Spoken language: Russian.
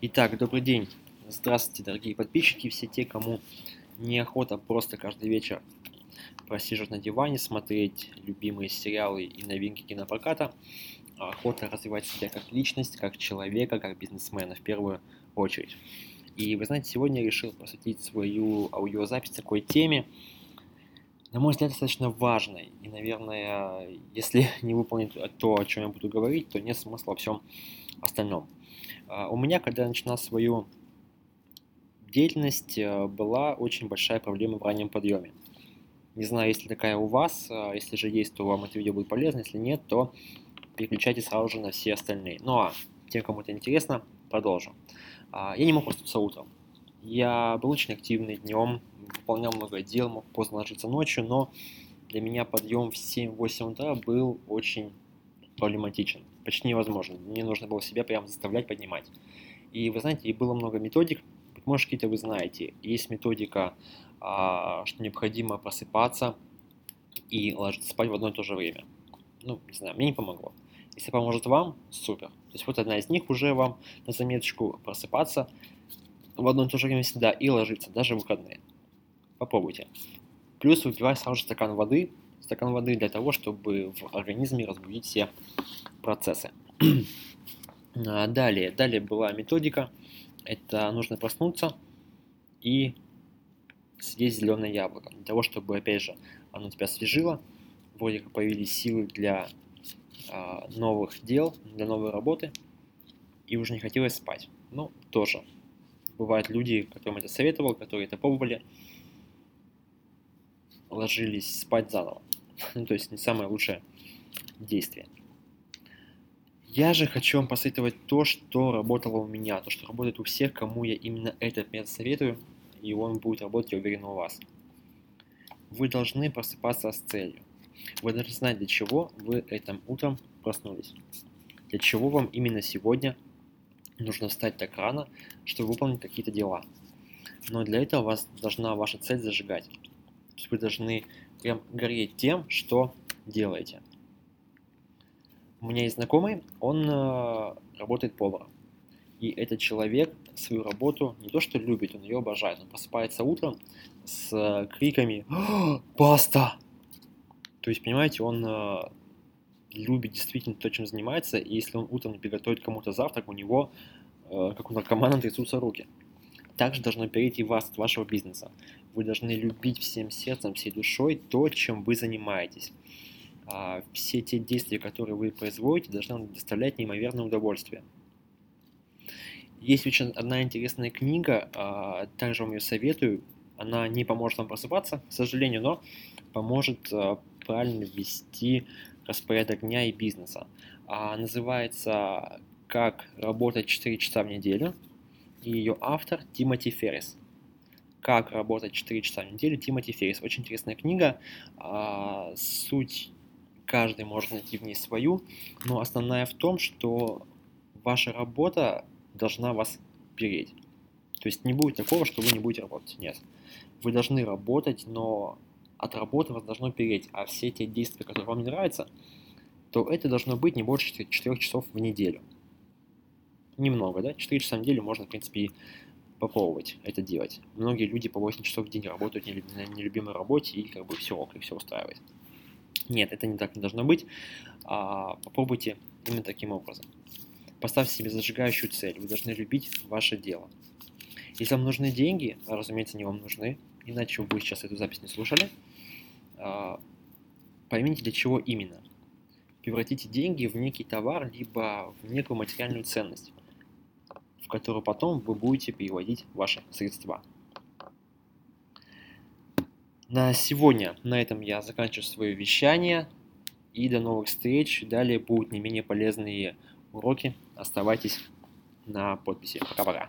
Итак, добрый день. Здравствуйте, дорогие подписчики, все те, кому неохота просто каждый вечер просиживать на диване, смотреть любимые сериалы и новинки кинопроката, охота развивать себя как личность, как человека, как бизнесмена в первую очередь. И вы знаете, сегодня я решил посвятить свою аудиозапись такой теме, на мой взгляд, достаточно важной. И, наверное, если не выполнить то, о чем я буду говорить, то нет смысла во всем остальном. А, у меня, когда я начинал свою деятельность, э, была очень большая проблема в раннем подъеме. Не знаю, есть ли такая у вас, а, если же есть, то вам это видео будет полезно, если нет, то переключайте сразу же на все остальные. Ну а тем, кому это интересно, продолжим. А, я не мог проснуться утром. Я был очень активный днем, выполнял много дел, мог поздно ложиться ночью, но для меня подъем в 7-8 утра был очень проблематичен почти невозможно. Мне нужно было себя прям заставлять поднимать. И вы знаете, и было много методик, может, какие-то вы знаете. Есть методика, а, что необходимо просыпаться и ложиться спать в одно и то же время. Ну, не знаю, мне не помогло. Если поможет вам, супер. То есть вот одна из них уже вам на заметочку просыпаться в одно и то же время всегда и ложиться, даже в выходные. Попробуйте. Плюс выпивать сразу же стакан воды, стакан воды для того, чтобы в организме разбудить все процессы. А, далее, далее была методика. Это нужно проснуться и съесть зеленое яблоко. Для того, чтобы, опять же, оно тебя освежило, вроде как появились силы для а, новых дел, для новой работы, и уже не хотелось спать. Ну, тоже. Бывают люди, которым это советовал, которые это пробовали, ложились спать заново. Ну, то есть не самое лучшее действие. Я же хочу вам посоветовать то, что работало у меня, то, что работает у всех, кому я именно этот метод советую, и он будет работать, я уверен, у вас. Вы должны просыпаться с целью. Вы должны знать, для чего вы этим утром проснулись. Для чего вам именно сегодня нужно встать так рано, чтобы выполнить какие-то дела. Но для этого вас должна ваша цель зажигать. То есть вы должны прям гореть тем, что делаете. У меня есть знакомый, он э, работает поваром. И этот человек свою работу не то что любит, он ее обожает. Он просыпается утром с э, криками «Паста!». То есть, понимаете, он э, любит действительно то, чем занимается, и если он утром приготовит кому-то завтрак, у него, э, как у наркомана, трясутся руки. Также должно перейти вас от вашего бизнеса. Вы должны любить всем сердцем, всей душой то, чем вы занимаетесь. А, все те действия, которые вы производите, должны доставлять неимоверное удовольствие. Есть очень одна интересная книга, а, также вам ее советую. Она не поможет вам просыпаться, к сожалению, но поможет а, правильно вести распорядок дня и бизнеса. Называется «Как работать 4 часа в неделю» и ее автор Тимоти Феррис. «Как работать 4 часа в неделю» Тимоти Феррис. Очень интересная книга. А, суть каждый может найти в ней свою, но основная в том, что ваша работа должна вас переть. То есть не будет такого, что вы не будете работать. Нет. Вы должны работать, но от работы вас должно переть. А все те действия, которые вам не нравятся, то это должно быть не больше 4 часов в неделю немного, да, 4 часа в неделю можно, в принципе, попробовать это делать. Многие люди по 8 часов в день работают на нелюбимой работе и как бы все ок, и все устраивает. Нет, это не так не должно быть. А, попробуйте именно таким образом. Поставьте себе зажигающую цель. Вы должны любить ваше дело. Если вам нужны деньги, а, разумеется, они вам нужны, иначе вы сейчас эту запись не слушали, а, поймите, для чего именно. Превратите деньги в некий товар, либо в некую материальную ценность в которую потом вы будете переводить ваши средства. На сегодня на этом я заканчиваю свое вещание. И до новых встреч. Далее будут не менее полезные уроки. Оставайтесь на подписи. Пока-пока.